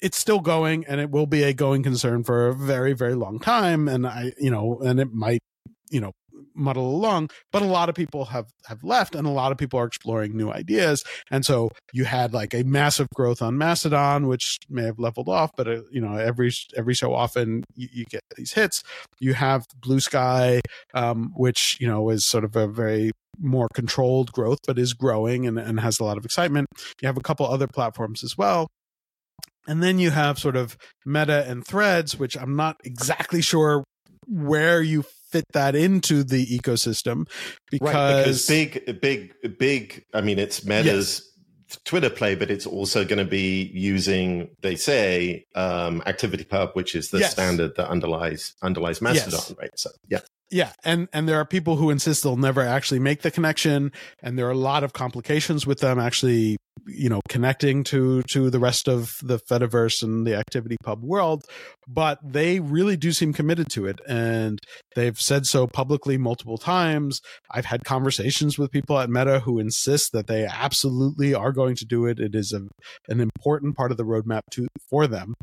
it's still going and it will be a going concern for a very, very long time. And I, you know, and it might, you know, muddle along, but a lot of people have have left and a lot of people are exploring new ideas. And so you had like a massive growth on Mastodon, which may have leveled off, but uh, you know, every every so often you, you get these hits. You have Bluesky, um, which, you know, is sort of a very more controlled growth, but is growing and, and has a lot of excitement. You have a couple other platforms as well. And then you have sort of Meta and Threads, which I'm not exactly sure where you fit that into the ecosystem because, right. Because big, big, big. I mean, it's Meta's Twitter play, but it's also going to be using, they say, um, Activity Pub, which is the Yes. standard that underlies underlies Mastodon, Yes. right? So, yeah. Yeah, and and there are people who insist they'll never actually make the connection, and there are a lot of complications with them actually, you know, connecting to to the rest of the Fediverse and the Activity Pub world. But they really do seem committed to it, and they've said so publicly multiple times. I've had conversations with people at Meta who insist that they absolutely are going to do it. It is a, an important part of the roadmap to for them,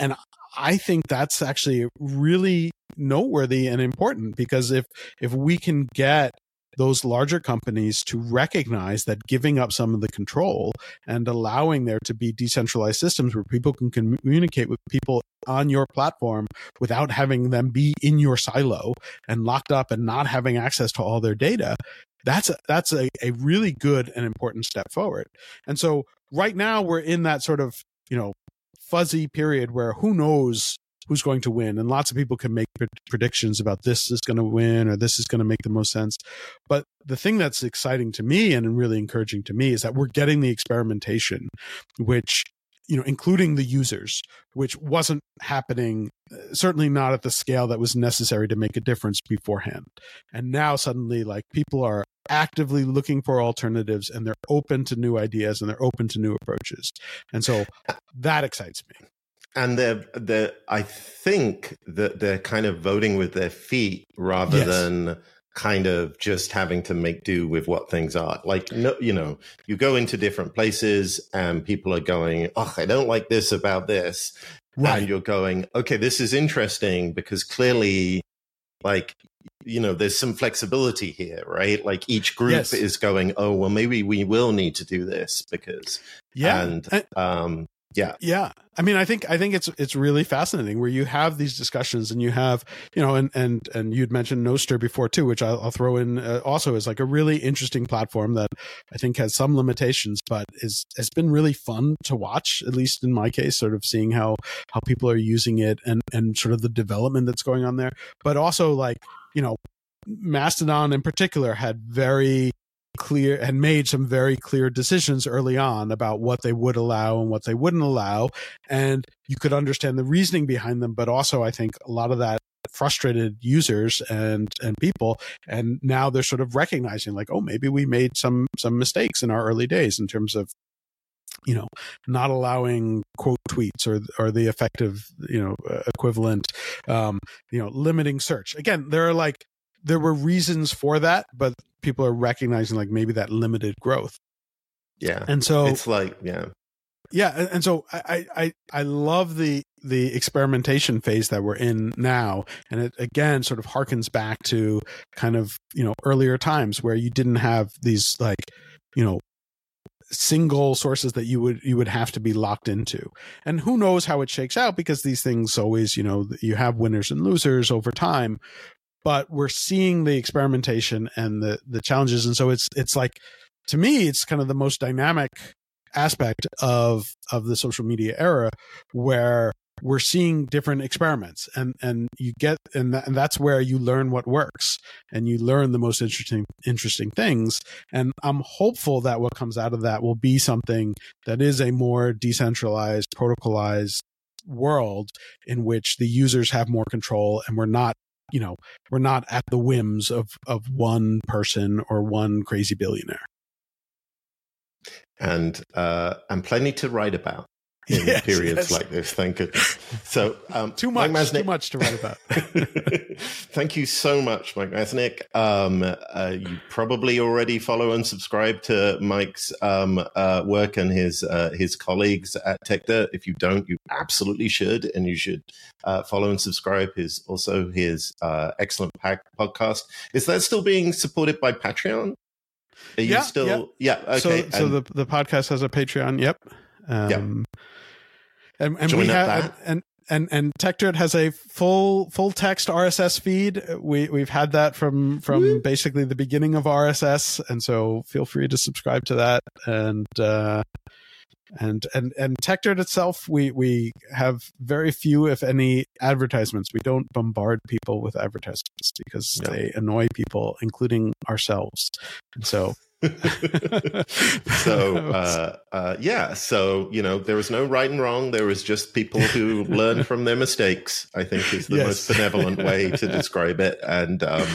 and I think that's actually really noteworthy and important because if if we can get those larger companies to recognize that giving up some of the control and allowing there to be decentralized systems where people can communicate with people on your platform without having them be in your silo and locked up and not having access to all their data that's a, that's a, a really good and important step forward. And so right now we're in that sort of you know fuzzy period where who knows who's going to win. And lots of people can make predictions about this is going to win or this is going to make the most sense. But the thing that's exciting to me and really encouraging to me is that we're getting the experimentation which you know including the users which wasn't happening uh, certainly not at the scale that was necessary to make a difference beforehand. And now suddenly like people are actively looking for alternatives and they're open to new ideas and they're open to new approaches. And so that excites me and they're they're I think that they're kind of voting with their feet rather Yes. than kind of just having to make do with what things are. Like no, you know, you go into different places and people are going, "Oh, I don't like this about this," and you're going, "Okay, this is interesting because clearly, like." You know, there's some flexibility here, right? Like each group Yes. is going, oh, well, maybe we will need to do this because, yeah and And- um, yeah, yeah. I mean i think i think it's it's really fascinating where you have these discussions and you have you know and and and you'd mentioned Nostr before too which i'll, I'll throw in uh, also is like a really interesting platform that i think has some limitations but is has been really fun to watch at least in my case sort of seeing how how people are using it and and sort of the development that's going on there. But also like you know mastodon in particular had very clear and made some very clear decisions early on about what they would allow and what they wouldn't allow. And you could understand the reasoning behind them but also i think a lot of that frustrated users and and people. And now they're sort of recognizing like oh maybe we made some some mistakes in our early days in terms of you know not allowing quote tweets or or the effective you know equivalent um you know limiting search. Again there are like there were reasons for that but people are recognizing like maybe that limited growth yeah. and so it's like, yeah. yeah and, and so I, I i love the the experimentation phase that we're in now and it again sort of harkens back to kind of you know earlier times where you didn't have these like you know single sources that you would you would have to be locked into and who knows how it shakes out because these things always you know you have winners and losers over time but we're seeing the experimentation and the the challenges. And so it's it's like to me it's kind of the most dynamic aspect of of the social media era where we're seeing different experiments and and you get and, and that's where you learn what works and you learn the most interesting interesting things. And i'm hopeful that what comes out of that will be something that is a more decentralized protocolized world in which the users have more control and we're not you know we're not at the whims of of one person or one crazy billionaire. And uh and plenty to write about in yes, periods yes. like this. Thank you. So um, too much, Masnick, too much to write about. (laughs) (laughs) thank you so much, Mike Masnick. Um, uh, you probably already follow and subscribe to Mike's um, uh, work and his uh, his colleagues at Techdirt. If you don't, you absolutely should, and you should uh, follow and subscribe. His also his uh, excellent podcast. Is that still being supported by Patreon? Are you yeah, still? Yeah. yeah okay. So, so the the podcast has a Patreon. Yep. Um, yeah and, and we have and, and and Techdirt has a full full text RSS feed. We we've had that from from Woo. basically the beginning of RSS, and so feel free to subscribe to that. And uh, and and and Techdirt itself, we we have very few, if any, advertisements. We don't bombard people with advertisements because yeah. they annoy people, including ourselves. And so (laughs) so uh, uh, yeah so you know there was no right and wrong. There was just people who (laughs) learn from their mistakes i think is the yes. most benevolent way to (laughs) describe it. And um,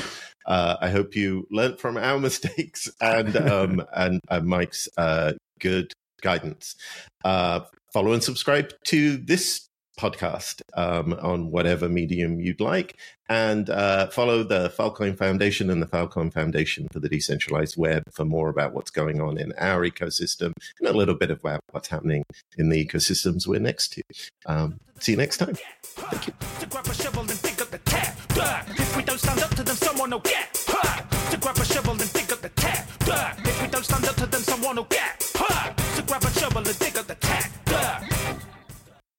uh, i hope you learned from our mistakes and um, and uh, mike's uh, good guidance. Uh, follow and subscribe to this podcast um, on whatever medium you'd like. And uh, follow the Filecoin Foundation and the Filecoin Foundation for the Decentralized Web for more about what's going on in our ecosystem and a little bit about what's happening in the ecosystems we're next to. Um, see you next time. Thank you. To grab a shovel and up the tap. If we don't stand up to them, someone will get. To grab a shovel and up the tap. If we don't stand up to them, someone will get. To grab a shovel and dig up the tap.